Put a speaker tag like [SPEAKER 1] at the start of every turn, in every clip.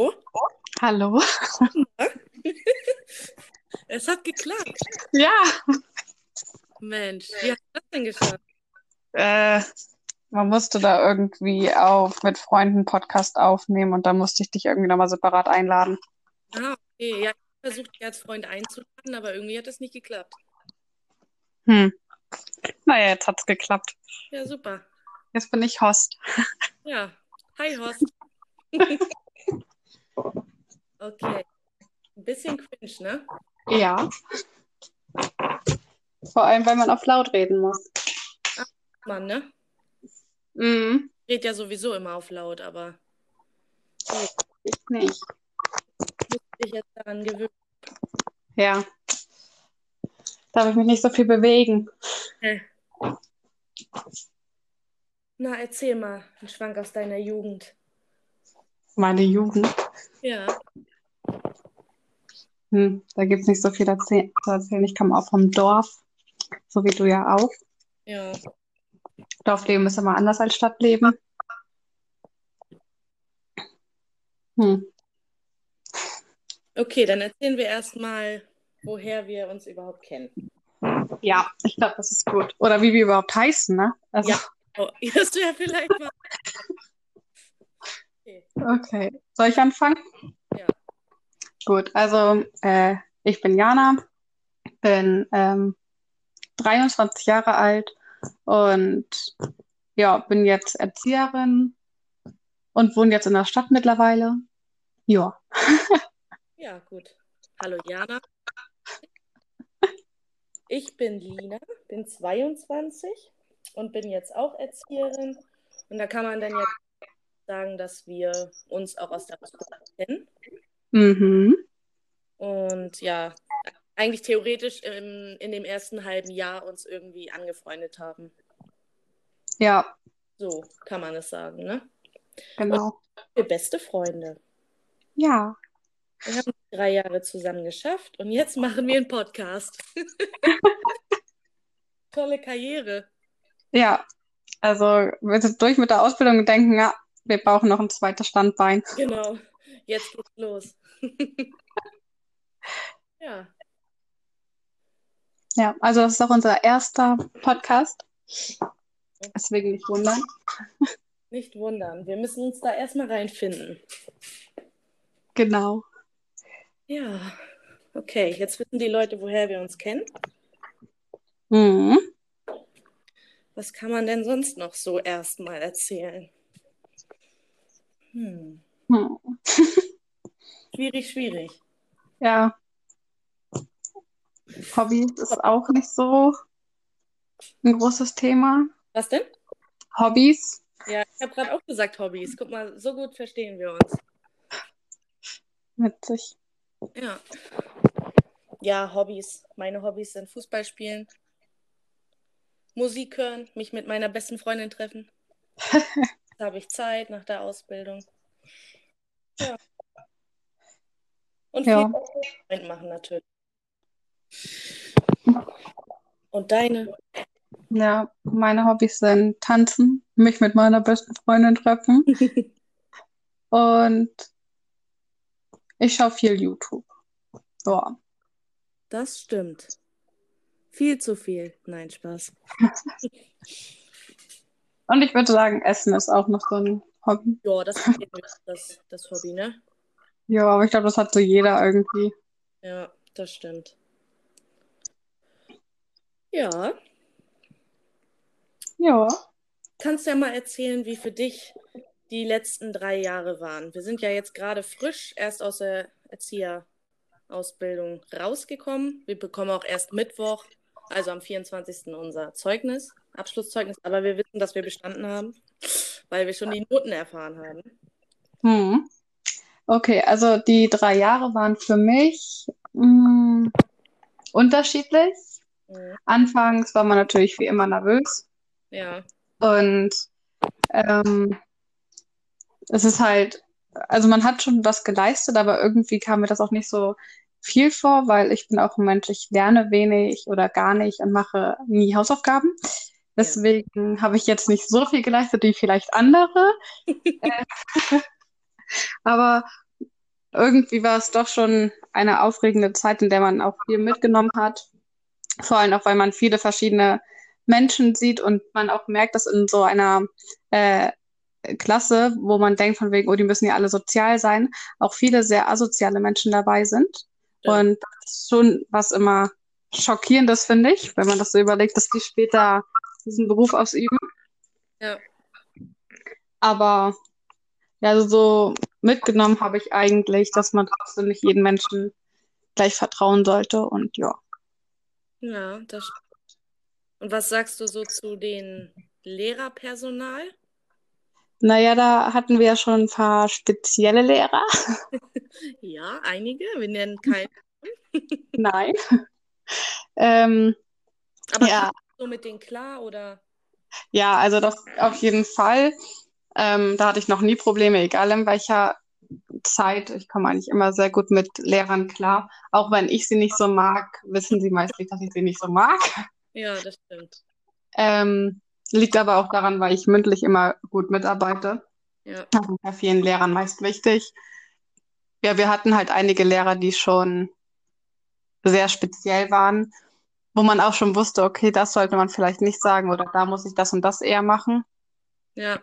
[SPEAKER 1] Oh,
[SPEAKER 2] Hallo.
[SPEAKER 1] es hat geklappt.
[SPEAKER 2] Ja,
[SPEAKER 1] Mensch, wie hast du das denn geschafft?
[SPEAKER 2] äh, man musste da irgendwie auf mit Freunden Podcast aufnehmen und dann musste ich dich irgendwie nochmal separat einladen.
[SPEAKER 1] Ah, okay. Ja, ich habe versucht, dich als Freund einzuladen, aber irgendwie hat das nicht geklappt.
[SPEAKER 2] Hm. Naja, jetzt hat's geklappt.
[SPEAKER 1] Ja, super.
[SPEAKER 2] Jetzt bin ich Host.
[SPEAKER 1] Ja. Hi, Horst. Okay. Ein bisschen cringe, ne?
[SPEAKER 2] Ja. Vor allem, weil man auf laut reden muss.
[SPEAKER 1] Mann, ne?
[SPEAKER 2] Mhm.
[SPEAKER 1] Red ja sowieso immer auf laut, aber
[SPEAKER 2] Ich nicht.
[SPEAKER 1] muss dich jetzt daran gewöhnen.
[SPEAKER 2] Ja. Darf ich mich nicht so viel bewegen.
[SPEAKER 1] Äh. Na, erzähl mal einen Schwank aus deiner Jugend.
[SPEAKER 2] Meine Jugend.
[SPEAKER 1] Ja.
[SPEAKER 2] Hm, da gibt's nicht so viel zu erzählen. Ich komme auch vom Dorf, so wie du ja auch.
[SPEAKER 1] Ja.
[SPEAKER 2] Dorfleben ist immer anders als Stadtleben. Hm.
[SPEAKER 1] Okay, dann erzählen wir erstmal, woher wir uns überhaupt kennen.
[SPEAKER 2] Ja, ich glaube, das ist gut. Oder wie wir überhaupt heißen, ne? Also,
[SPEAKER 1] Ja. Oh, du ja vielleicht mal. Okay.
[SPEAKER 2] okay. Soll ich anfangen?
[SPEAKER 1] Ja.
[SPEAKER 2] Gut, also äh, ich bin Jana, bin ähm, 23 Jahre alt und ja, bin jetzt Erzieherin und wohne jetzt in der Stadt mittlerweile. Ja,
[SPEAKER 1] Ja, gut. Hallo Jana. Ich bin Lina, bin 22 und bin jetzt auch Erzieherin. Und da kann man dann ja sagen, dass wir uns auch aus der Ausbildung kennen.
[SPEAKER 2] mhm.
[SPEAKER 1] Und ja, eigentlich theoretisch im, in dem ersten halben Jahr uns irgendwie angefreundet haben.
[SPEAKER 2] Ja,
[SPEAKER 1] So kann man es sagen, ne?
[SPEAKER 2] genau.
[SPEAKER 1] Wir beste Freunde.
[SPEAKER 2] Ja,
[SPEAKER 1] Wir haben drei Jahre zusammen geschafft und jetzt machen wir einen Podcast. Tolle Karriere.
[SPEAKER 2] ja. Also wir sind durch mit der Ausbildung und denken, ja, wir brauchen noch ein zweites Standbein.
[SPEAKER 1] Genau. Jetzt geht's los. ja.
[SPEAKER 2] Ja, also das ist auch unser erster Podcast. Deswegen nicht wundern.
[SPEAKER 1] Nicht wundern. Wir müssen uns da erstmal reinfinden.
[SPEAKER 2] Genau.
[SPEAKER 1] Ja. Okay, jetzt wissen die Leute, woher wir uns kennen.
[SPEAKER 2] Mhm.
[SPEAKER 1] Was kann man denn sonst noch so erstmal erzählen? Hm.
[SPEAKER 2] Hm.
[SPEAKER 1] Schwierig, schwierig.
[SPEAKER 2] Ja. Hobbys ist auch nicht so ein großes Thema.
[SPEAKER 1] Was denn?
[SPEAKER 2] Hobbys,
[SPEAKER 1] Ja, ich habe gerade auch gesagt Hobbys. Guck mal, so gut verstehen wir uns.
[SPEAKER 2] witzig.
[SPEAKER 1] Ja. Ja, Hobbys. Meine Hobbys sind Fußball spielen, Musik hören, mich mit meiner besten Freundin treffen. Da habe ich Zeit nach der Ausbildung. Ja. Und
[SPEAKER 2] Ja.
[SPEAKER 1] viel machen natürlich. Und deine?
[SPEAKER 2] Ja, meine Hobbys sind tanzen, mich mit meiner besten Freundin treffen und ich schaue viel YouTube. Ja.
[SPEAKER 1] Das stimmt. Viel zu viel. Nein, Spaß.
[SPEAKER 2] Und ich würde sagen, Essen ist auch noch so ein Hobby.
[SPEAKER 1] Ja, das ist das, das Hobby, ne?
[SPEAKER 2] Ja, aber ich glaube, das hat so jeder irgendwie.
[SPEAKER 1] Ja, das stimmt. Ja,
[SPEAKER 2] Ja.
[SPEAKER 1] kannst ja mal erzählen, wie für dich die letzten drei Jahre waren. Wir sind ja jetzt gerade frisch erst aus der Erzieherausbildung rausgekommen. Wir bekommen auch erst Mittwoch, also am 24. unser Zeugnis, Abschlusszeugnis, aber wir wissen, dass wir bestanden haben, weil wir schon die Noten erfahren haben.
[SPEAKER 2] Hm. Okay, also die drei Jahre waren für mich mh, unterschiedlich.
[SPEAKER 1] Mhm.
[SPEAKER 2] Anfangs war man natürlich wie immer nervös
[SPEAKER 1] Ja,
[SPEAKER 2] und ähm, es ist halt, also man hat schon was geleistet, aber irgendwie kam mir das auch nicht so viel vor, weil ich bin auch ein Mensch, ich lerne wenig oder gar nicht und mache nie Hausaufgaben. Deswegen habe ich jetzt nicht so viel geleistet wie vielleicht andere. Äh, aber irgendwie war es doch schon eine aufregende Zeit, in der man auch viel mitgenommen hat. Vor allem auch, weil man viele verschiedene Menschen sieht und man auch merkt, dass in so einer äh, Klasse, wo man denkt von wegen, oh, die müssen ja alle sozial sein, auch viele sehr asoziale Menschen dabei sind. Ja. Und das ist schon was immer schockierendes, finde ich, wenn man das so überlegt, dass die später diesen Beruf ausüben.
[SPEAKER 1] Ja.
[SPEAKER 2] Aber ja, also so mitgenommen habe ich eigentlich, dass man trotzdem nicht jedem Menschen gleich vertrauen sollte und ja.
[SPEAKER 1] Ja, das stimmt. Und was sagst du so zu den Lehrerpersonal?
[SPEAKER 2] Naja, da hatten wir ja schon ein paar spezielle Lehrer.
[SPEAKER 1] ja, einige. Wir nennen keinen.
[SPEAKER 2] Nein. ähm,
[SPEAKER 1] Aber ja. So mit denen klar oder?
[SPEAKER 2] Ja, also das auf jeden Fall. Ähm, da hatte ich noch nie Probleme, egal in welcher Zeit. Ich komme eigentlich immer sehr gut mit Lehrern klar. Auch wenn ich sie nicht so mag, wissen sie meistens, dass ich sie nicht so mag.
[SPEAKER 1] Ja, das stimmt.
[SPEAKER 2] Ähm, liegt aber auch daran, weil ich mündlich immer gut mitarbeite.
[SPEAKER 1] Ja.
[SPEAKER 2] Das ist bei vielen Lehrern meist wichtig. Ja, wir hatten halt einige Lehrer, die schon sehr speziell waren, wo man auch schon wusste, okay, das sollte man vielleicht nicht sagen oder da muss ich das und das eher machen.
[SPEAKER 1] Ja.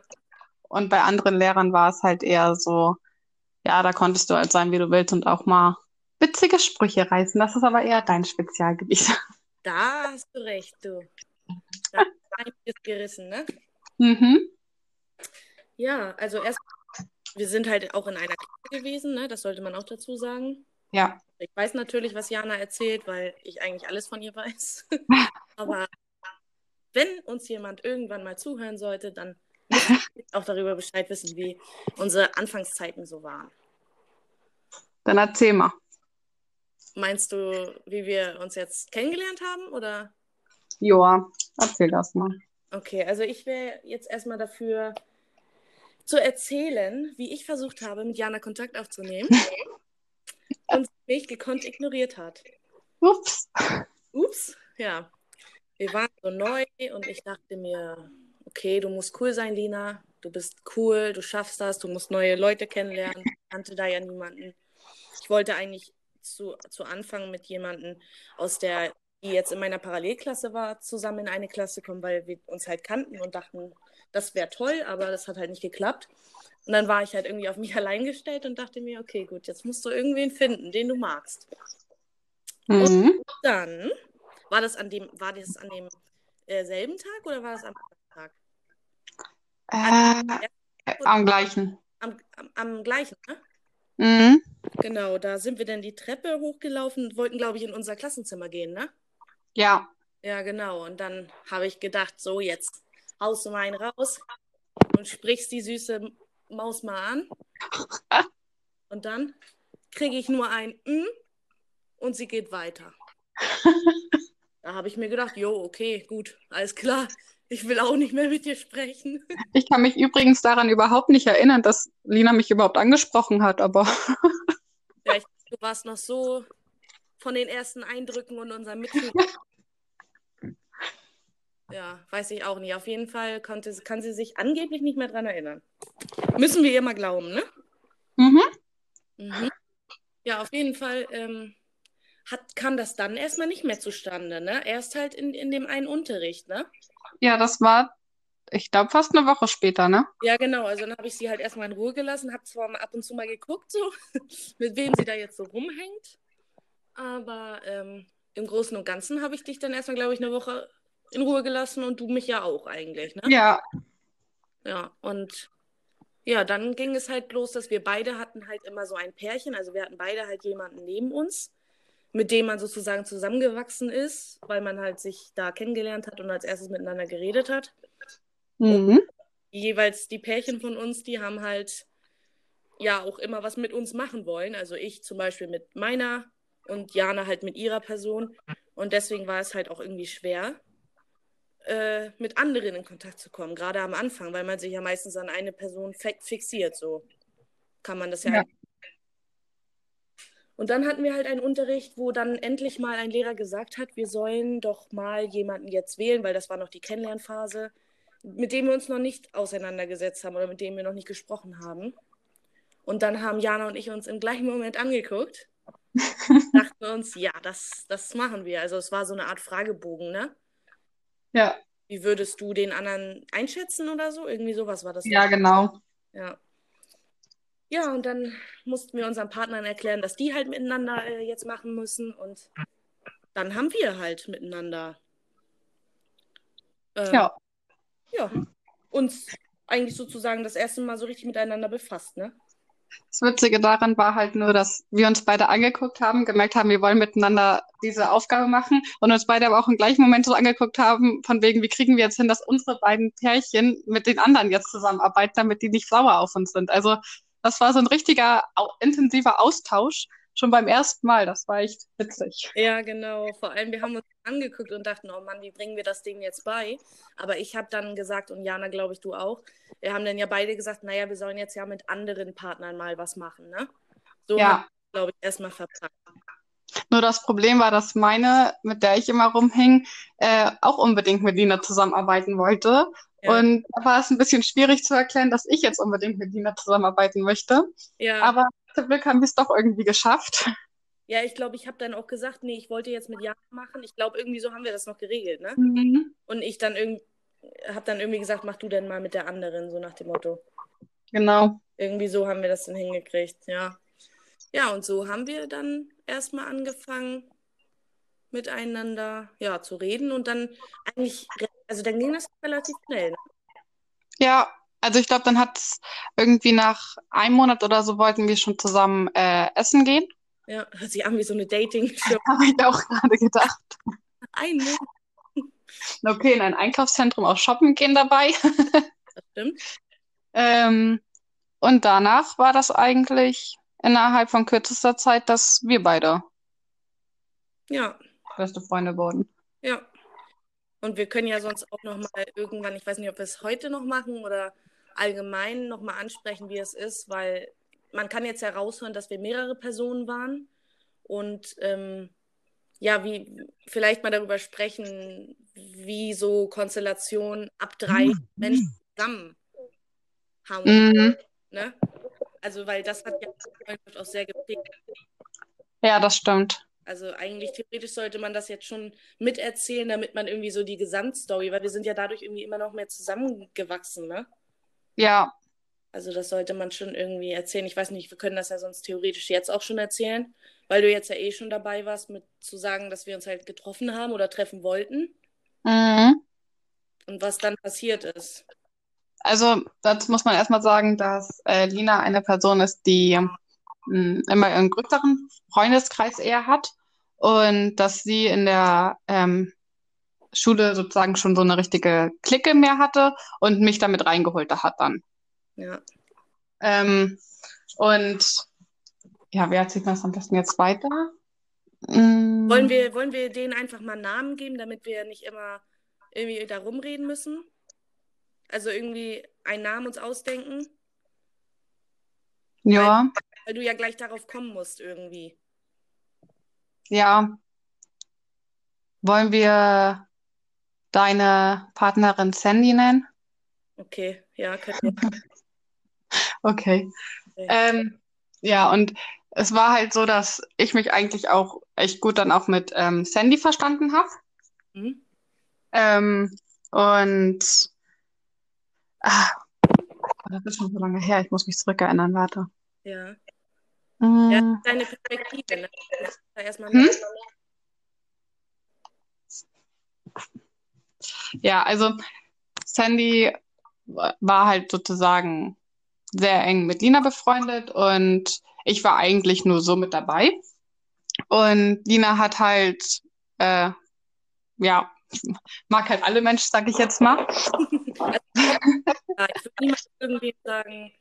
[SPEAKER 2] Und bei anderen Lehrern war es halt eher so, ja, da konntest du halt sein, wie du willst und auch mal witzige Sprüche reißen. Das ist aber eher dein Spezialgebiet.
[SPEAKER 1] Da hast du recht, du. Da hast einiges gerissen, ne?
[SPEAKER 2] Mhm.
[SPEAKER 1] Ja, also erst, wir sind halt auch in einer Klasse gewesen, ne? Das sollte man auch dazu sagen.
[SPEAKER 2] Ja.
[SPEAKER 1] Ich weiß natürlich, was Jana erzählt, weil ich eigentlich alles von ihr weiß. Aber wenn uns jemand irgendwann mal zuhören sollte, dann muss ich auch darüber Bescheid wissen, wie unsere Anfangszeiten so waren.
[SPEAKER 2] Dann erzähl mal.
[SPEAKER 1] Meinst du, wie wir uns jetzt kennengelernt haben, oder?
[SPEAKER 2] Joa, erzähl das mal.
[SPEAKER 1] Okay, also ich wäre jetzt erstmal dafür zu erzählen, wie ich versucht habe, mit Jana Kontakt aufzunehmen und mich gekonnt ignoriert hat.
[SPEAKER 2] Ups.
[SPEAKER 1] Ups, ja. Wir waren so neu und ich dachte mir, okay, du musst cool sein, Lina. Du bist cool, du schaffst das, du musst neue Leute kennenlernen. Ich kannte da ja niemanden. Ich wollte eigentlich zu, zu Anfang mit jemandem aus der, die jetzt in meiner Parallelklasse war, zusammen in eine Klasse kommen, weil wir uns halt kannten und dachten, das wäre toll, aber das hat halt nicht geklappt. Und dann war ich halt irgendwie auf mich allein gestellt und dachte mir, okay, gut, jetzt musst du irgendwen finden, den du magst. Mhm. Und dann war das an dem, war das an dem äh, selben Tag oder war das am Tag?
[SPEAKER 2] Äh, am gleichen.
[SPEAKER 1] Am, am, am gleichen, ne?
[SPEAKER 2] Mhm.
[SPEAKER 1] Genau, da sind wir dann die Treppe hochgelaufen und wollten, glaube ich, in unser Klassenzimmer gehen, ne?
[SPEAKER 2] Ja.
[SPEAKER 1] Ja, genau. Und dann habe ich gedacht, so, jetzt haust du mal einen raus und sprichst die süße Maus mal an. und dann kriege ich nur ein mm und sie geht weiter. da habe ich mir gedacht, jo, okay, gut, alles klar. Ich will auch nicht mehr mit dir sprechen.
[SPEAKER 2] Ich kann mich übrigens daran überhaupt nicht erinnern, dass Lina mich überhaupt angesprochen hat, aber.
[SPEAKER 1] ja, ich, du warst noch so von den ersten Eindrücken und unserem Mitglied. Ja, weiß ich auch nicht. Auf jeden Fall konnte, kann sie sich angeblich nicht mehr dran erinnern. Müssen wir ihr mal glauben, ne?
[SPEAKER 2] Mhm.
[SPEAKER 1] mhm. Ja, auf jeden Fall ähm, hat, kam das dann erstmal nicht mehr zustande, ne? Erst halt in, in dem einen Unterricht, ne?
[SPEAKER 2] Ja, das war, ich glaube, fast eine Woche später, ne?
[SPEAKER 1] Ja, genau. Also dann habe ich sie halt erstmal in Ruhe gelassen, habe zwar ab und zu mal geguckt, so, mit wem sie da jetzt so rumhängt. Aber ähm, im Großen und Ganzen habe ich dich dann erstmal, glaube ich, eine Woche in Ruhe gelassen und du mich ja auch eigentlich, ne?
[SPEAKER 2] Ja.
[SPEAKER 1] Ja, und ja, dann ging es halt los, dass wir beide hatten halt immer so ein Pärchen, also wir hatten beide halt jemanden neben uns mit dem man sozusagen zusammengewachsen ist, weil man halt sich da kennengelernt hat und als erstes miteinander geredet hat.
[SPEAKER 2] Mhm.
[SPEAKER 1] jeweils die Pärchen von uns, die haben halt ja auch immer was mit uns machen wollen. Also ich zum Beispiel mit meiner und Jana halt mit ihrer Person. Und deswegen war es halt auch irgendwie schwer, äh, mit anderen in Kontakt zu kommen, gerade am Anfang, weil man sich ja meistens an eine Person fixiert. So kann man das ja, ja. Und dann hatten wir halt einen Unterricht, wo dann endlich mal ein Lehrer gesagt hat, wir sollen doch mal jemanden jetzt wählen, weil das war noch die Kennenlernphase, mit dem wir uns noch nicht auseinandergesetzt haben oder mit dem wir noch nicht gesprochen haben. Und dann haben Jana und ich uns im gleichen Moment angeguckt. dachten uns, ja, das, das machen wir. Also es war so eine Art Fragebogen, ne?
[SPEAKER 2] Ja.
[SPEAKER 1] Wie würdest du den anderen einschätzen oder so? Irgendwie sowas war das.
[SPEAKER 2] Ja, genau.
[SPEAKER 1] Ja. Ja, und dann mussten wir unseren Partnern erklären, dass die halt miteinander äh, jetzt machen müssen. Und dann haben wir halt miteinander.
[SPEAKER 2] Äh, ja.
[SPEAKER 1] Ja. Uns eigentlich sozusagen das erste Mal so richtig miteinander befasst, ne?
[SPEAKER 2] Das Witzige daran war halt nur, dass wir uns beide angeguckt haben, gemerkt haben, wir wollen miteinander diese Aufgabe machen und uns beide aber auch im gleichen Moment so angeguckt haben, von wegen, wie kriegen wir jetzt hin, dass unsere beiden Pärchen mit den anderen jetzt zusammenarbeiten, damit die nicht sauer auf uns sind. Also das war so ein richtiger intensiver Austausch schon beim ersten Mal. Das war echt witzig.
[SPEAKER 1] Ja, genau. Vor allem, wir haben uns angeguckt und dachten, oh Mann, wie bringen wir das Ding jetzt bei? Aber ich habe dann gesagt, und Jana, glaube ich, du auch, wir haben dann ja beide gesagt, naja, wir sollen jetzt ja mit anderen Partnern mal was machen, ne? So
[SPEAKER 2] ja.
[SPEAKER 1] glaube ich, erstmal verpackt.
[SPEAKER 2] Nur das Problem war, dass meine, mit der ich immer rumhing, äh, auch unbedingt mit Lina zusammenarbeiten wollte. Ja. Und da war es ein bisschen schwierig zu erklären, dass ich jetzt unbedingt mit Lina zusammenarbeiten möchte.
[SPEAKER 1] Ja.
[SPEAKER 2] Aber zum Glück haben wir es doch irgendwie geschafft.
[SPEAKER 1] Ja, ich glaube, ich habe dann auch gesagt, nee, ich wollte jetzt mit Jana machen. Ich glaube, irgendwie so haben wir das noch geregelt, ne?
[SPEAKER 2] Mhm.
[SPEAKER 1] Und ich dann irgendwie habe dann irgendwie gesagt, mach du denn mal mit der anderen, so nach dem Motto.
[SPEAKER 2] Genau.
[SPEAKER 1] Irgendwie so haben wir das dann hingekriegt, ja. Ja, und so haben wir dann erstmal angefangen, miteinander ja, zu reden und dann eigentlich, also dann ging das relativ schnell. Ne?
[SPEAKER 2] Ja, also ich glaube, dann hat es irgendwie nach einem Monat oder so wollten wir schon zusammen äh, essen gehen.
[SPEAKER 1] Ja, hört sich an wie so eine Dating-Show.
[SPEAKER 2] Habe ich auch gerade gedacht.
[SPEAKER 1] Ein Monat.
[SPEAKER 2] Okay, in ein Einkaufszentrum auch shoppen gehen dabei.
[SPEAKER 1] Das stimmt.
[SPEAKER 2] ähm, und danach war das eigentlich innerhalb von kürzester Zeit, dass wir beide
[SPEAKER 1] ja.
[SPEAKER 2] beste Freunde wurden.
[SPEAKER 1] Ja. Und wir können ja sonst auch noch mal irgendwann, ich weiß nicht, ob wir es heute noch machen oder allgemein noch mal ansprechen, wie es ist, weil man kann jetzt heraushören, dass wir mehrere Personen waren und ähm, ja, wie vielleicht mal darüber sprechen, wie so Konstellationen ab drei mhm. Menschen zusammen haben.
[SPEAKER 2] Mhm.
[SPEAKER 1] Ne? Also, weil das hat ja die Freundschaft auch sehr geprägt.
[SPEAKER 2] Ja, das stimmt.
[SPEAKER 1] Also eigentlich theoretisch sollte man das jetzt schon miterzählen, damit man irgendwie so die Gesamtstory, weil wir sind ja dadurch irgendwie immer noch mehr zusammengewachsen, ne?
[SPEAKER 2] Ja.
[SPEAKER 1] Also das sollte man schon irgendwie erzählen. Ich weiß nicht, wir können das ja sonst theoretisch jetzt auch schon erzählen, weil du jetzt ja eh schon dabei warst, mit zu sagen, dass wir uns halt getroffen haben oder treffen wollten.
[SPEAKER 2] Mhm.
[SPEAKER 1] Und was dann passiert ist.
[SPEAKER 2] Also dazu muss man erstmal sagen, dass äh, Lina eine Person ist, die mh, immer einen größeren Freundeskreis eher hat und dass sie in der ähm, Schule sozusagen schon so eine richtige Clique mehr hatte und mich damit reingeholt hat dann.
[SPEAKER 1] Ja.
[SPEAKER 2] Ähm, und ja, wer erzählt das am besten jetzt weiter? Mm.
[SPEAKER 1] Wollen, wir, wollen wir denen einfach mal Namen geben, damit wir nicht immer irgendwie da rumreden müssen? Also irgendwie einen Namen uns ausdenken?
[SPEAKER 2] Ja.
[SPEAKER 1] Weil, weil du ja gleich darauf kommen musst irgendwie.
[SPEAKER 2] Ja. Wollen wir deine Partnerin Sandy nennen?
[SPEAKER 1] Okay, ja, können wir.
[SPEAKER 2] okay. okay. Ähm, ja, und es war halt so, dass ich mich eigentlich auch echt gut dann auch mit ähm, Sandy verstanden habe.
[SPEAKER 1] Mhm.
[SPEAKER 2] Ähm, und ah, das ist schon so lange her, ich muss mich zurückerinnern, warte.
[SPEAKER 1] Ja.
[SPEAKER 2] Mm.
[SPEAKER 1] Ja, deine Perspektive, ne? Erstmal
[SPEAKER 2] hm? Ja, also Sandy war halt sozusagen sehr eng mit Lina befreundet und ich war eigentlich nur so mit dabei. Und Lina hat halt, äh, ja, mag halt alle Menschen, sag ich jetzt mal.
[SPEAKER 1] Also, ich würde niemals irgendwie sagen,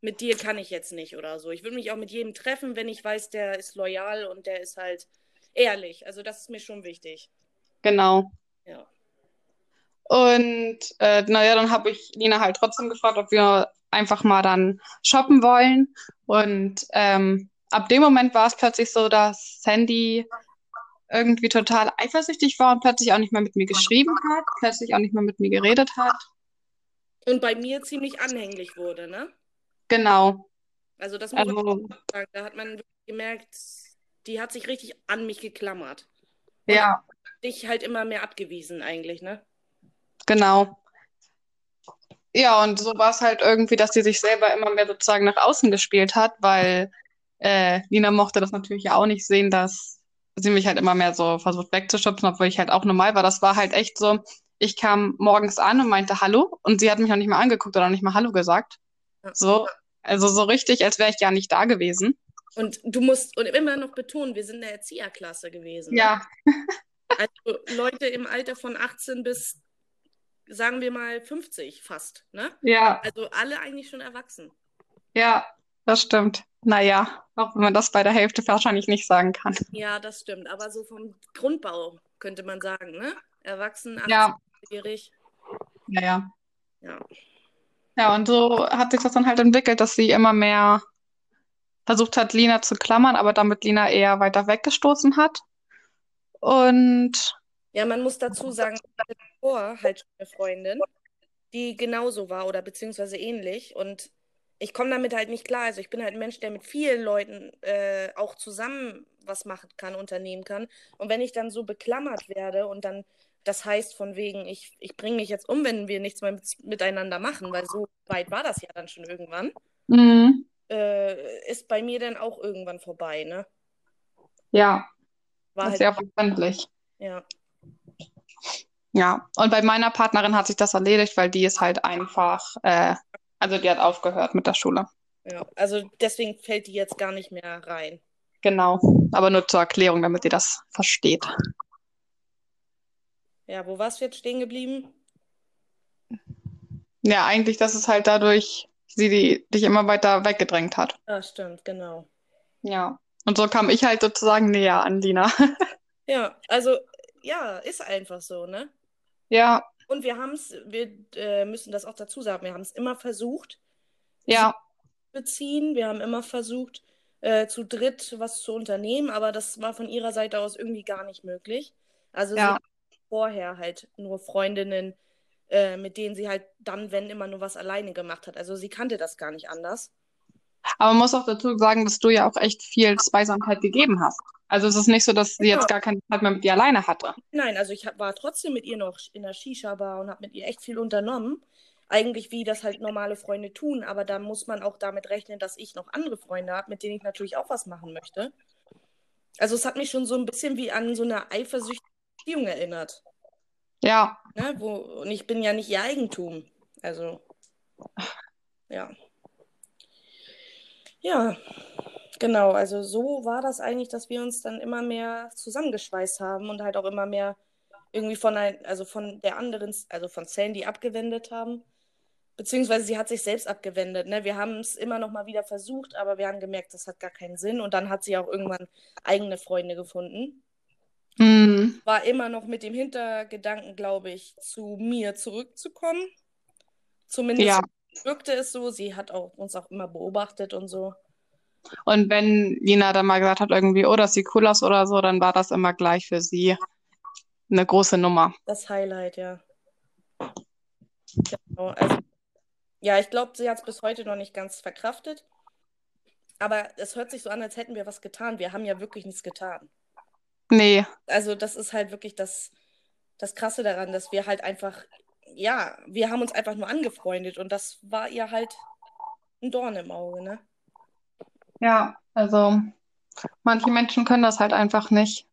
[SPEAKER 1] mit dir kann ich jetzt nicht oder so. Ich würde mich auch mit jedem treffen, wenn ich weiß, der ist loyal und der ist halt ehrlich. Also das ist mir schon wichtig.
[SPEAKER 2] Genau.
[SPEAKER 1] Ja.
[SPEAKER 2] Und äh, naja, dann habe ich Lina halt trotzdem gefragt, ob wir einfach mal dann shoppen wollen. Und ähm, ab dem Moment war es plötzlich so, dass Sandy irgendwie total eifersüchtig war und plötzlich auch nicht mehr mit mir geschrieben hat, plötzlich auch nicht mehr mit mir geredet hat.
[SPEAKER 1] Und bei mir ziemlich anhänglich wurde, ne?
[SPEAKER 2] Genau.
[SPEAKER 1] Also das muss man
[SPEAKER 2] Also,
[SPEAKER 1] sagen. Da hat man wirklich gemerkt, die hat sich richtig an mich geklammert.
[SPEAKER 2] ja,
[SPEAKER 1] Dich halt immer mehr abgewiesen eigentlich, ne?
[SPEAKER 2] Genau. Ja, und so war es halt irgendwie, dass sie sich selber immer mehr sozusagen nach außen gespielt hat, weil äh, Lina mochte das natürlich ja auch nicht sehen, dass sie mich halt immer mehr so versucht wegzuschubsen, obwohl ich halt auch normal war. Das war halt echt so, ich kam morgens an und meinte Hallo und sie hat mich noch nicht mal angeguckt oder noch nicht mal Hallo gesagt. So, also so richtig, als wäre ich gar nicht da gewesen.
[SPEAKER 1] Und du musst und immer noch betonen, wir sind in der Erzieherklasse gewesen. ne?
[SPEAKER 2] Ja,
[SPEAKER 1] Also Leute im Alter von 18 bis, sagen wir mal, 50 fast, ne?
[SPEAKER 2] ja,
[SPEAKER 1] Also alle eigentlich schon erwachsen.
[SPEAKER 2] ja, das stimmt. Naja, auch wenn man das bei der Hälfte wahrscheinlich nicht sagen kann.
[SPEAKER 1] Ja, das stimmt. Aber so vom Grundbau könnte man sagen, ne? Erwachsen,
[SPEAKER 2] Ja,
[SPEAKER 1] 18-jährig.
[SPEAKER 2] ja, ja.
[SPEAKER 1] Ja.
[SPEAKER 2] Ja, und so hat sich das dann halt entwickelt, dass sie immer mehr versucht hat, Lina zu klammern, aber damit Lina eher weiter weggestoßen hat. Und
[SPEAKER 1] Ja, man muss dazu sagen, ich hatte davor halt schon eine Freundin, die genauso war oder beziehungsweise ähnlich. Und ich komme damit halt nicht klar. Also ich bin halt ein Mensch, der mit vielen Leuten äh, auch zusammen was machen kann, unternehmen kann. Und wenn ich dann so beklammert werde und dann, das heißt von wegen, ich, ich bringe mich jetzt um, wenn wir nichts mehr mit, miteinander machen, weil so weit war das ja dann schon irgendwann,
[SPEAKER 2] mh,
[SPEAKER 1] äh, ist bei mir dann auch irgendwann vorbei, ne?
[SPEAKER 2] ja,
[SPEAKER 1] War
[SPEAKER 2] das ist
[SPEAKER 1] halt,
[SPEAKER 2] sehr verständlich.
[SPEAKER 1] ja.
[SPEAKER 2] Ja, und bei meiner Partnerin hat sich das erledigt, weil die ist halt einfach, äh, also die hat aufgehört mit der Schule.
[SPEAKER 1] Ja, also deswegen fällt die jetzt gar nicht mehr rein.
[SPEAKER 2] Genau, aber nur zur Erklärung, damit ihr das versteht.
[SPEAKER 1] Ja, wo warst du jetzt stehen geblieben?
[SPEAKER 2] Ja, eigentlich, dass es halt dadurch sie die, dich immer weiter weggedrängt hat.
[SPEAKER 1] Ah, stimmt, genau.
[SPEAKER 2] Ja. Und so kam ich halt sozusagen näher an Lina.
[SPEAKER 1] Ja, also, ja, ist einfach so, ne?
[SPEAKER 2] Ja,
[SPEAKER 1] Und wir haben es, wir äh, müssen das auch dazu sagen, wir haben es immer versucht,
[SPEAKER 2] ja,
[SPEAKER 1] beziehen, wir haben immer versucht, äh, zu dritt was zu unternehmen, aber das war von ihrer Seite aus irgendwie gar nicht möglich. Also sie
[SPEAKER 2] ja,
[SPEAKER 1] vorher halt nur Freundinnen, äh, mit denen sie halt dann, wenn immer nur was alleine gemacht hat. Also sie kannte das gar nicht anders.
[SPEAKER 2] Aber man muss auch dazu sagen, dass du ja auch echt viel Zweisamkeit gegeben hast. Also es ist nicht so, dass sie
[SPEAKER 1] Ja.
[SPEAKER 2] jetzt gar keine Zeit mehr mit dir alleine hatte.
[SPEAKER 1] Nein, also ich hab, war trotzdem mit ihr noch in der Shisha-Bar und habe mit ihr echt viel unternommen. Eigentlich wie das halt normale Freunde tun, aber da muss man auch damit rechnen, dass ich noch andere Freunde habe, mit denen ich natürlich auch was machen möchte. Also es hat mich schon so ein bisschen wie an so eine eifersüchtige Beziehung erinnert.
[SPEAKER 2] Ja,
[SPEAKER 1] Ne? Wo, und ich bin ja nicht ihr Eigentum. Also, ja. Ja, genau. Also so war das eigentlich, dass wir uns dann immer mehr zusammengeschweißt haben und halt auch immer mehr irgendwie von ein, also von der anderen, also von Sandy abgewendet haben. Beziehungsweise sie hat sich selbst abgewendet. Ne? Wir haben es immer noch mal wieder versucht, aber wir haben gemerkt, das hat gar keinen Sinn. Und dann hat sie auch irgendwann eigene Freunde gefunden.
[SPEAKER 2] mm,
[SPEAKER 1] War immer noch mit dem Hintergedanken, glaube ich, zu mir zurückzukommen. Zumindest
[SPEAKER 2] ja.
[SPEAKER 1] wirkte es so. Sie hat auch, uns auch immer beobachtet und so.
[SPEAKER 2] Und wenn Lina dann mal gesagt hat, irgendwie, oh, das sieht cool aus oder so, dann war das immer gleich für sie eine große Nummer.
[SPEAKER 1] Das Highlight, ja. Genau. Also, ja, ich glaube, sie hat es bis heute noch nicht ganz verkraftet. Aber es hört sich so an, als hätten wir was getan. Wir haben ja wirklich nichts getan.
[SPEAKER 2] Nee,
[SPEAKER 1] Also, das ist halt wirklich das, das Krasse daran, dass wir halt einfach, ja, wir haben uns einfach nur angefreundet und das war ihr halt ein Dorn im Auge, ne?
[SPEAKER 2] Ja, also manche Menschen können das halt einfach nicht.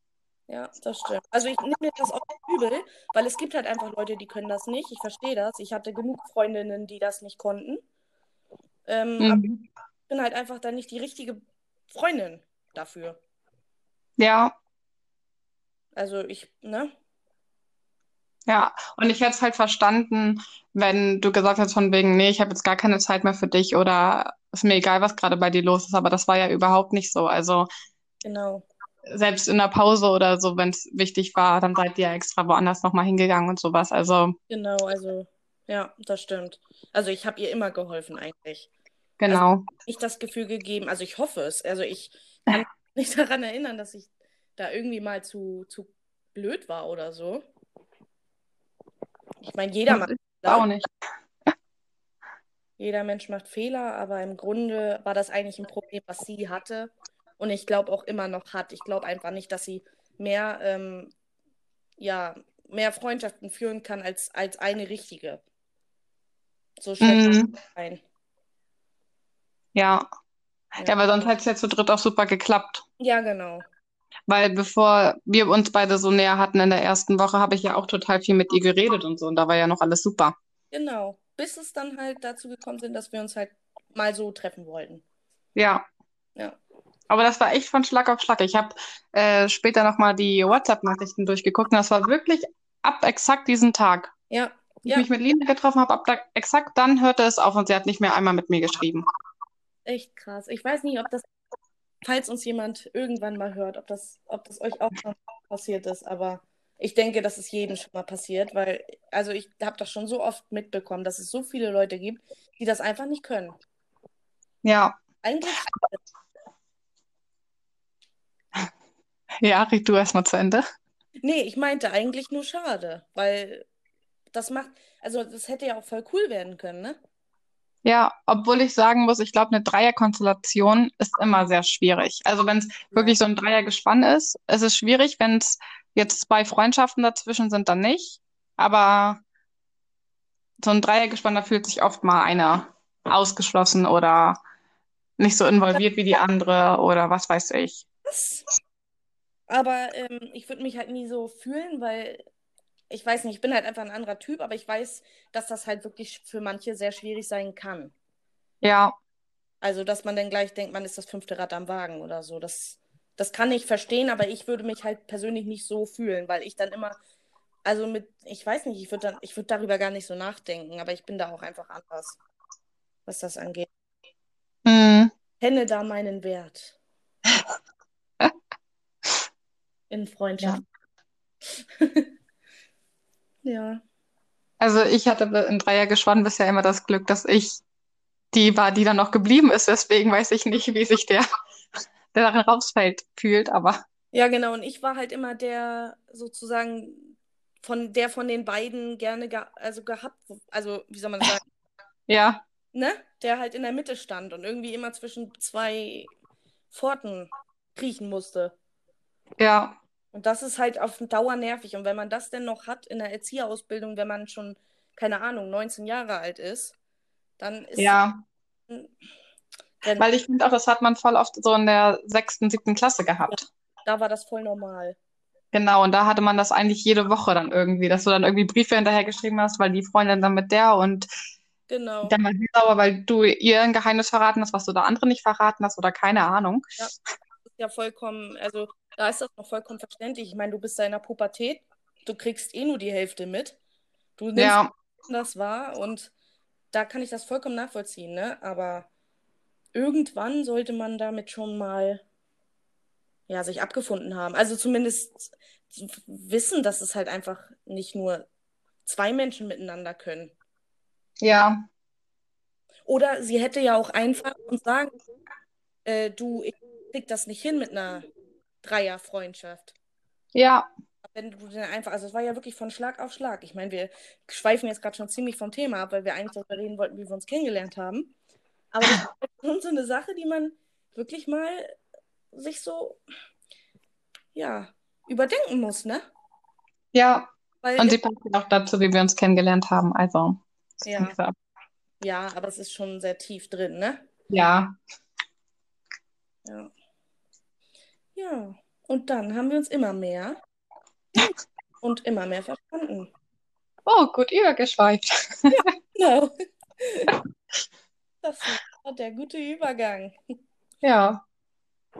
[SPEAKER 1] Ja, das stimmt. Also ich nehme mir das auch nicht übel, weil es gibt halt einfach Leute, die können das nicht. Ich verstehe das. Ich hatte genug Freundinnen, die das nicht konnten. Ähm, aber
[SPEAKER 2] Mhm.
[SPEAKER 1] ich bin halt einfach dann nicht die richtige Freundin dafür.
[SPEAKER 2] Ja,
[SPEAKER 1] Also ich, ne?
[SPEAKER 2] ja. Und ich hätte es halt verstanden, wenn du gesagt hättest von wegen, nee, ich habe jetzt gar keine Zeit mehr für dich oder ist mir egal, was gerade bei dir los ist, aber das war ja überhaupt nicht so. Also
[SPEAKER 1] Genau.
[SPEAKER 2] selbst in der Pause oder so, wenn es wichtig war, dann seid ihr extra woanders nochmal hingegangen und sowas. Also
[SPEAKER 1] Genau, also ja, das stimmt. Also ich habe ihr immer geholfen eigentlich.
[SPEAKER 2] genau.
[SPEAKER 1] Nicht das Gefühl gegeben, also ich hoffe es. Also ich kann mich nicht daran erinnern, dass ich da irgendwie mal zu, zu blöd war oder so. Ich meine, jeder
[SPEAKER 2] Das
[SPEAKER 1] macht
[SPEAKER 2] ist
[SPEAKER 1] Fehler.
[SPEAKER 2] auch nicht.
[SPEAKER 1] Jeder Mensch macht Fehler, aber im Grunde war das eigentlich ein Problem, was sie hatte und ich glaube auch immer noch hat. Ich glaube einfach nicht, dass sie mehr, ähm, ja, mehr Freundschaften führen kann als, als eine richtige. So schlecht
[SPEAKER 2] Mhm.
[SPEAKER 1] sein.
[SPEAKER 2] Ja.
[SPEAKER 1] Ja.
[SPEAKER 2] Ja, weil sonst hätte es ja zu dritt auch super geklappt.
[SPEAKER 1] Ja, genau.
[SPEAKER 2] Weil bevor wir uns beide so näher hatten in der ersten Woche, habe ich ja auch total viel mit ihr geredet und so. Und da war ja noch alles super.
[SPEAKER 1] Genau. Bis es dann halt dazu gekommen sind, dass wir uns halt mal so treffen wollten.
[SPEAKER 2] Ja.
[SPEAKER 1] Ja.
[SPEAKER 2] Aber das war echt von Schlag auf Schlag. Ich habe äh, später nochmal die WhatsApp-Nachrichten durchgeguckt und das war wirklich ab exakt diesen Tag.
[SPEAKER 1] Ja.
[SPEAKER 2] Ich
[SPEAKER 1] Ja.
[SPEAKER 2] mich mit Lina getroffen habe, ab da, exakt dann hörte es auf und sie hat nicht mehr einmal mit mir geschrieben.
[SPEAKER 1] Echt krass. Ich weiß nicht, ob das, falls uns jemand irgendwann mal hört, ob das, ob das euch auch schon passiert ist, aber ich denke, dass es jedem schon mal passiert, weil, also ich habe das schon so oft mitbekommen, dass es so viele Leute gibt, die das einfach nicht können.
[SPEAKER 2] Ja,
[SPEAKER 1] Eigentlich,
[SPEAKER 2] ja, red du erstmal zu Ende.
[SPEAKER 1] nee, ich meinte eigentlich nur schade, weil das macht, also das hätte ja auch voll cool werden können, ne?
[SPEAKER 2] Ja, obwohl ich sagen muss, ich glaube, eine Dreierkonstellation ist immer sehr schwierig. Also wenn es wirklich so ein Dreiergespann ist, ist es schwierig. Wenn es jetzt zwei Freundschaften dazwischen sind, dann nicht. Aber so ein Dreiergespann, da fühlt sich oft mal einer ausgeschlossen oder nicht so involviert wie die andere oder was weiß ich.
[SPEAKER 1] Aber ähm, ich würde mich halt nie so fühlen, weil ich weiß nicht, ich bin halt einfach ein anderer Typ, aber ich weiß, dass das halt wirklich für manche sehr schwierig sein kann.
[SPEAKER 2] Ja,
[SPEAKER 1] Also, dass man dann gleich denkt, man ist das fünfte Rad am Wagen oder so. Das, das kann ich verstehen, aber ich würde mich halt persönlich nicht so fühlen, weil ich dann immer, also mit, ich weiß nicht, ich würde dann, ich würde darüber gar nicht so nachdenken, aber ich bin da auch einfach anders, was das angeht.
[SPEAKER 2] hm,
[SPEAKER 1] Kenne da meinen Wert in Freundschaft. Ja.
[SPEAKER 2] also ich hatte in Dreiergespann bisher immer das Glück, dass ich die war, die dann noch geblieben ist. Deswegen weiß ich nicht, wie sich der, der darin rausfällt, fühlt, aber
[SPEAKER 1] Ja, genau. Und ich war halt immer der sozusagen von der von den beiden gerne ge also gehabt, also wie soll man sagen,
[SPEAKER 2] ja,
[SPEAKER 1] ne? Der halt in der Mitte stand und irgendwie immer zwischen zwei Pforten kriechen musste.
[SPEAKER 2] ja,
[SPEAKER 1] Und das ist halt auf Dauer nervig. Und wenn man das denn noch hat in der Erzieherausbildung, wenn man schon, keine Ahnung, 19 Jahre alt ist, dann ist
[SPEAKER 2] ja.
[SPEAKER 1] Dann,
[SPEAKER 2] Weil ich finde auch, das hat man voll oft so in der sechsten, siebten Klasse gehabt.
[SPEAKER 1] da war das voll normal.
[SPEAKER 2] Genau, und da hatte man das eigentlich jede Woche dann irgendwie, dass du dann irgendwie Briefe hinterher geschrieben hast, weil die Freundin dann mit der und
[SPEAKER 1] Genau.
[SPEAKER 2] dann war sie sauer, weil du ihr ein Geheimnis verraten hast, was du der andere nicht verraten hast oder keine Ahnung.
[SPEAKER 1] Ja, das ist ja vollkommen, also da ist das noch vollkommen verständlich. Ich meine, du bist da in der Pubertät, du kriegst eh nur die Hälfte mit. Du nimmst
[SPEAKER 2] Ja,
[SPEAKER 1] das wahr und da kann ich das vollkommen nachvollziehen, ne? Aber irgendwann sollte man damit schon mal ja, sich abgefunden haben. Also zumindest wissen, dass es halt einfach nicht nur zwei Menschen miteinander können.
[SPEAKER 2] ja,
[SPEAKER 1] Oder sie hätte ja auch einfach uns sagen, äh, du, ich krieg das nicht hin mit einer Dreierfreundschaft.
[SPEAKER 2] ja,
[SPEAKER 1] Wenn du dann einfach, also es war ja wirklich von Schlag auf Schlag. Ich meine, wir schweifen jetzt gerade schon ziemlich vom Thema ab, weil wir eigentlich darüber reden wollten, wie wir uns kennengelernt haben. Aber das ist halt schon so eine Sache, die man wirklich mal sich so, ja, überdenken muss, ne?
[SPEAKER 2] ja.
[SPEAKER 1] Weil,
[SPEAKER 2] Und sie passt auch dazu, wie wir uns kennengelernt haben. Also,
[SPEAKER 1] Ja. ja, aber es ist schon sehr tief drin, ne?
[SPEAKER 2] ja,
[SPEAKER 1] Ja. Ja, und dann haben wir uns immer mehr und immer mehr verstanden.
[SPEAKER 2] Oh, gut übergeschweift.
[SPEAKER 1] Genau. Das war der gute Übergang.
[SPEAKER 2] Ja,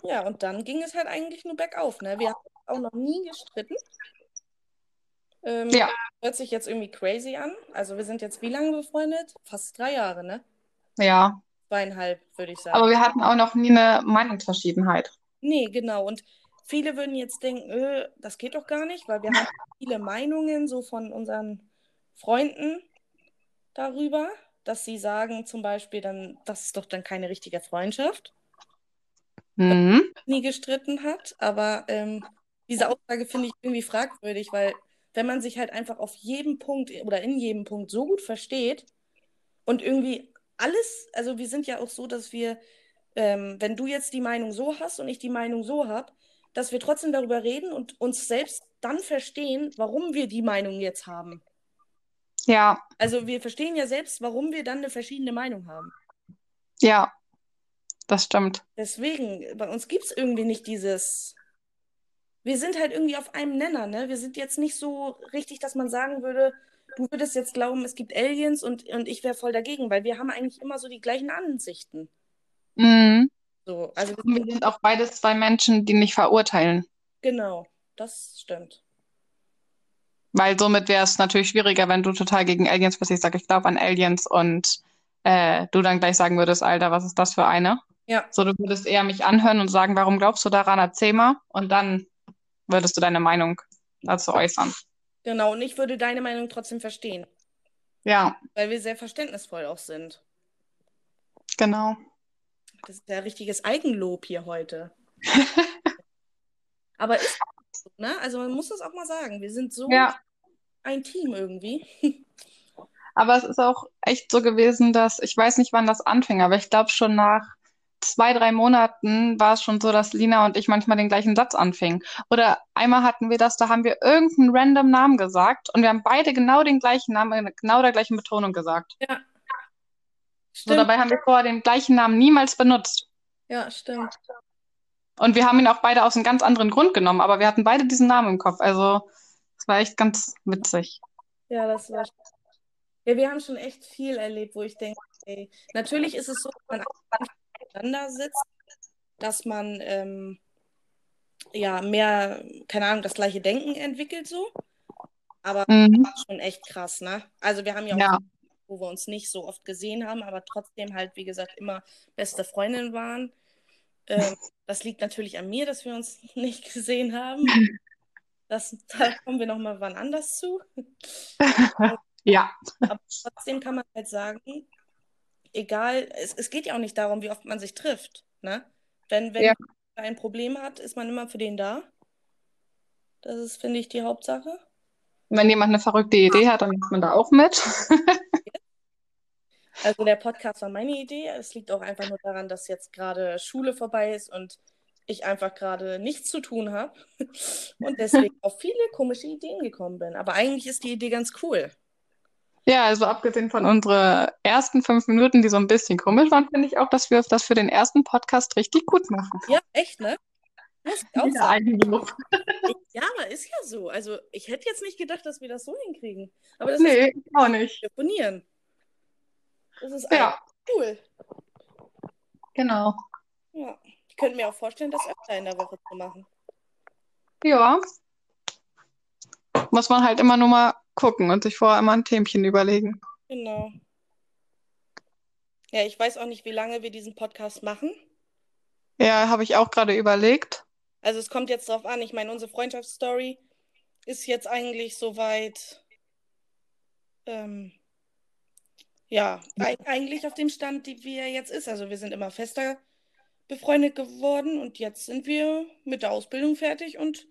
[SPEAKER 1] Ja, und dann ging es halt eigentlich nur bergauf, ne? Wir haben auch noch nie gestritten. Ähm,
[SPEAKER 2] ja,
[SPEAKER 1] hört sich jetzt irgendwie crazy an. Also wir sind jetzt wie lange befreundet? Fast drei Jahre, ne?
[SPEAKER 2] ja.
[SPEAKER 1] Zweieinhalb, würde ich sagen.
[SPEAKER 2] Aber wir hatten auch noch nie eine Meinungsverschiedenheit.
[SPEAKER 1] Nee, genau. Und viele würden jetzt denken, äh, das geht doch gar nicht, weil wir haben viele Meinungen so von unseren Freunden darüber, dass sie sagen zum Beispiel dann, das ist doch dann keine richtige Freundschaft,
[SPEAKER 2] Mhm.
[SPEAKER 1] nie gestritten hat. Aber ähm, diese Aussage finde ich irgendwie fragwürdig, weil wenn man sich halt einfach auf jedem Punkt oder in jedem Punkt so gut versteht und irgendwie alles, also wir sind ja auch so, dass wir, ähm, wenn du jetzt die Meinung so hast und ich die Meinung so habe, dass wir trotzdem darüber reden und uns selbst dann verstehen, warum wir die Meinung jetzt haben.
[SPEAKER 2] Ja,
[SPEAKER 1] Also wir verstehen ja selbst, warum wir dann eine verschiedene Meinung haben.
[SPEAKER 2] ja, das stimmt.
[SPEAKER 1] Deswegen, bei uns gibt es irgendwie nicht dieses. Wir sind halt irgendwie auf einem Nenner, ne? Wir sind jetzt nicht so richtig, dass man sagen würde, du würdest jetzt glauben, es gibt Aliens und, und ich wäre voll dagegen, weil wir haben eigentlich immer so die gleichen Ansichten.
[SPEAKER 2] Mhm.
[SPEAKER 1] So, also
[SPEAKER 2] wir sind auch beides zwei Menschen, die nicht verurteilen.
[SPEAKER 1] genau, das stimmt.
[SPEAKER 2] Weil somit wäre es natürlich schwieriger, wenn du total gegen Aliens bist. Ich sage, ich glaube an Aliens und äh, du dann gleich sagen würdest, Alter, was ist das für eine?
[SPEAKER 1] Ja,
[SPEAKER 2] So, du würdest eher mich anhören und sagen, warum glaubst du daran? Erzähl mal. Und dann würdest du deine Meinung dazu äußern.
[SPEAKER 1] genau. Und ich würde deine Meinung trotzdem verstehen,
[SPEAKER 2] Ja,
[SPEAKER 1] weil wir sehr verständnisvoll auch sind.
[SPEAKER 2] genau.
[SPEAKER 1] Das ist ja richtiges Eigenlob hier heute. Aber ist so, ne? Also man muss das auch mal sagen. Wir sind so
[SPEAKER 2] Ja,
[SPEAKER 1] ein Team irgendwie.
[SPEAKER 2] aber es ist auch echt so gewesen, dass ich weiß nicht, wann das anfing, aber ich glaube schon nach zwei, drei Monaten war es schon so, dass Lina und ich manchmal den gleichen Satz anfingen. Oder einmal hatten wir das, da haben wir irgendeinen random Namen gesagt und wir haben beide genau den gleichen Namen, genau der gleichen Betonung gesagt.
[SPEAKER 1] Ja,
[SPEAKER 2] So,
[SPEAKER 1] stimmt.
[SPEAKER 2] dabei haben wir vorher den gleichen Namen niemals benutzt.
[SPEAKER 1] Ja, stimmt.
[SPEAKER 2] Und wir haben ihn auch beide aus einem ganz anderen Grund genommen, aber wir hatten beide diesen Namen im Kopf. Also, es war echt ganz witzig.
[SPEAKER 1] Ja, das war. Ja, wir haben schon echt viel erlebt, wo ich denke, ey, natürlich ist es so, wenn man aufeinander sitzt, dass man ähm, ja mehr, keine Ahnung, das gleiche Denken entwickelt so. Aber
[SPEAKER 2] Mhm.
[SPEAKER 1] schon echt krass, ne? Also wir haben ja auch,
[SPEAKER 2] Ja,
[SPEAKER 1] wo wir uns nicht so oft gesehen haben, aber trotzdem halt, wie gesagt, immer beste Freundinnen waren. Ähm, das liegt natürlich an mir, dass wir uns nicht gesehen haben. Das, da kommen wir nochmal wann anders zu.
[SPEAKER 2] ja,
[SPEAKER 1] Aber trotzdem kann man halt sagen, egal, es, es geht ja auch nicht darum, wie oft man sich trifft. Ne? Wenn, wenn
[SPEAKER 2] ja,
[SPEAKER 1] man ein Problem hat, ist man immer für den da. Das ist, finde ich, die Hauptsache.
[SPEAKER 2] wenn jemand eine verrückte Idee hat, dann macht man da auch mit.
[SPEAKER 1] Also der Podcast war meine Idee. Es liegt auch einfach nur daran, dass jetzt gerade Schule vorbei ist und ich einfach gerade nichts zu tun habe und deswegen auf viele komische Ideen gekommen bin. Aber eigentlich ist die Idee ganz cool.
[SPEAKER 2] Ja, also abgesehen von unseren ersten fünf Minuten, die so ein bisschen komisch waren, finde ich auch, dass wir das für den ersten Podcast richtig gut machen.
[SPEAKER 1] Ja, echt, ne? Muss ich auch sagen. Ja, ist ja so. Also ich hätte jetzt nicht gedacht, dass wir das so hinkriegen. Aber das ist
[SPEAKER 2] Nee, auch nicht.
[SPEAKER 1] telefonieren. Das ist
[SPEAKER 2] Ja,
[SPEAKER 1] cool.
[SPEAKER 2] genau.
[SPEAKER 1] Ja. Ich könnte mir auch vorstellen, das öfter in der Woche zu machen.
[SPEAKER 2] Ja, muss man halt immer nur mal gucken und sich vorher immer ein Themchen überlegen.
[SPEAKER 1] Genau. Ja, ich weiß auch nicht, wie lange wir diesen Podcast machen.
[SPEAKER 2] Ja, habe ich auch gerade überlegt.
[SPEAKER 1] Also es kommt jetzt drauf an. Ich meine, unsere Freundschaftsstory ist jetzt eigentlich soweit, ähm, ja, eig eigentlich auf dem Stand, die wir jetzt ist. Also wir sind immer fester befreundet geworden und jetzt sind wir mit der Ausbildung fertig und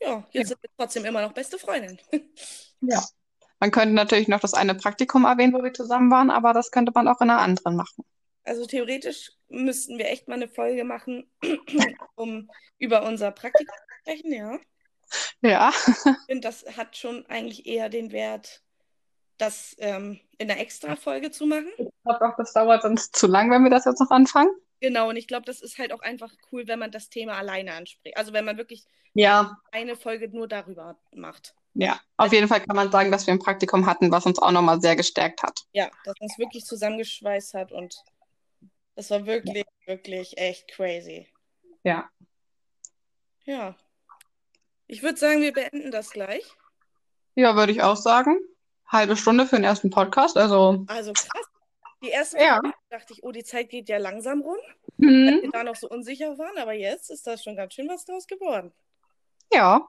[SPEAKER 1] ja,
[SPEAKER 2] Ja.
[SPEAKER 1] jetzt sind wir trotzdem immer noch beste Freundin.
[SPEAKER 2] Ja. Man könnte natürlich noch das eine Praktikum erwähnen, wo wir zusammen waren, aber das könnte man auch in einer anderen machen.
[SPEAKER 1] Also theoretisch müssten wir echt mal eine Folge machen, um über unser Praktikum zu sprechen, ja.
[SPEAKER 2] Ja,
[SPEAKER 1] Ich finde, das hat schon eigentlich eher den Wert, das ähm, in einer Extra-Folge zu machen.
[SPEAKER 2] ich glaube auch, das dauert sonst zu lang, wenn wir das jetzt noch anfangen.
[SPEAKER 1] Genau, und ich glaube, das ist halt auch einfach cool, wenn man das Thema alleine anspricht. Also wenn man wirklich
[SPEAKER 2] Ja,
[SPEAKER 1] eine Folge nur darüber macht.
[SPEAKER 2] ja. Auf jeden Fall kann man sagen, dass wir ein Praktikum hatten, was uns auch nochmal sehr gestärkt hat.
[SPEAKER 1] Ja, das uns wirklich zusammengeschweißt hat und das war wirklich, wirklich echt crazy.
[SPEAKER 2] Ja.
[SPEAKER 1] Ja. Ich würde sagen, wir beenden das gleich.
[SPEAKER 2] Ja, würde ich auch sagen. Halbe Stunde für den ersten Podcast, also.
[SPEAKER 1] Also krass. Die erste
[SPEAKER 2] Ja.
[SPEAKER 1] Dachte ich, oh, die Zeit geht ja langsam rum, weil wir
[SPEAKER 2] Hm,
[SPEAKER 1] da noch so unsicher waren, aber jetzt ist da schon ganz schön was draus geworden.
[SPEAKER 2] ja.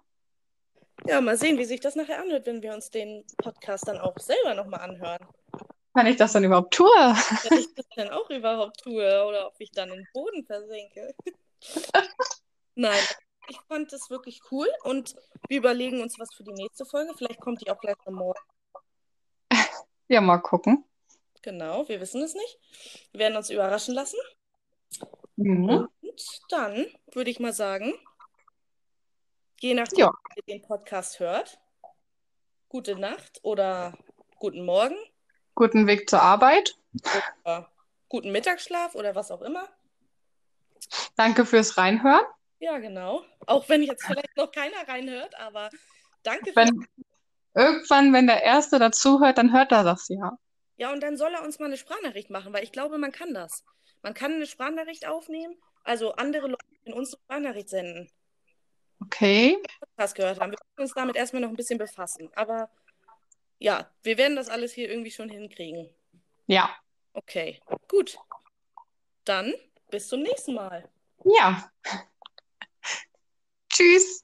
[SPEAKER 1] Ja, mal sehen, wie sich das nachher anhört, wenn wir uns den Podcast dann auch selber nochmal anhören.
[SPEAKER 2] Wenn ich das dann überhaupt tue.
[SPEAKER 1] Wenn ich das dann auch überhaupt tue oder ob ich dann in den Boden versinke. Nein, ich fand das wirklich cool und wir überlegen uns was für die nächste Folge. Vielleicht kommt die auch gleich am Morgen.
[SPEAKER 2] Ja, mal gucken.
[SPEAKER 1] Genau, wir wissen es nicht. Wir werden uns überraschen lassen.
[SPEAKER 2] Mhm.
[SPEAKER 1] Und dann würde ich mal sagen, je nachdem,
[SPEAKER 2] Ja.
[SPEAKER 1] wie ihr den Podcast hört, gute Nacht oder guten Morgen
[SPEAKER 2] Guten Weg zur Arbeit.
[SPEAKER 1] oder guten Mittagsschlaf oder was auch immer.
[SPEAKER 2] Danke fürs Reinhören.
[SPEAKER 1] Ja, genau. Auch wenn jetzt vielleicht noch keiner reinhört, aber danke.
[SPEAKER 2] Wenn irgendwann, wenn der Erste dazuhört, dann hört er das ja.
[SPEAKER 1] Ja, und dann soll er uns mal eine Sprachnachricht machen, weil ich glaube, man kann das. Man kann eine Sprachnachricht aufnehmen, also andere Leute können uns eine Sprachnachricht senden,
[SPEAKER 2] Okay.
[SPEAKER 1] Podcast gehört haben. Wir müssen uns damit erstmal noch ein bisschen befassen. Aber ja, wir werden das alles hier irgendwie schon hinkriegen.
[SPEAKER 2] Ja.
[SPEAKER 1] Okay, gut. Dann bis zum nächsten Mal.
[SPEAKER 2] Ja. Tschüss.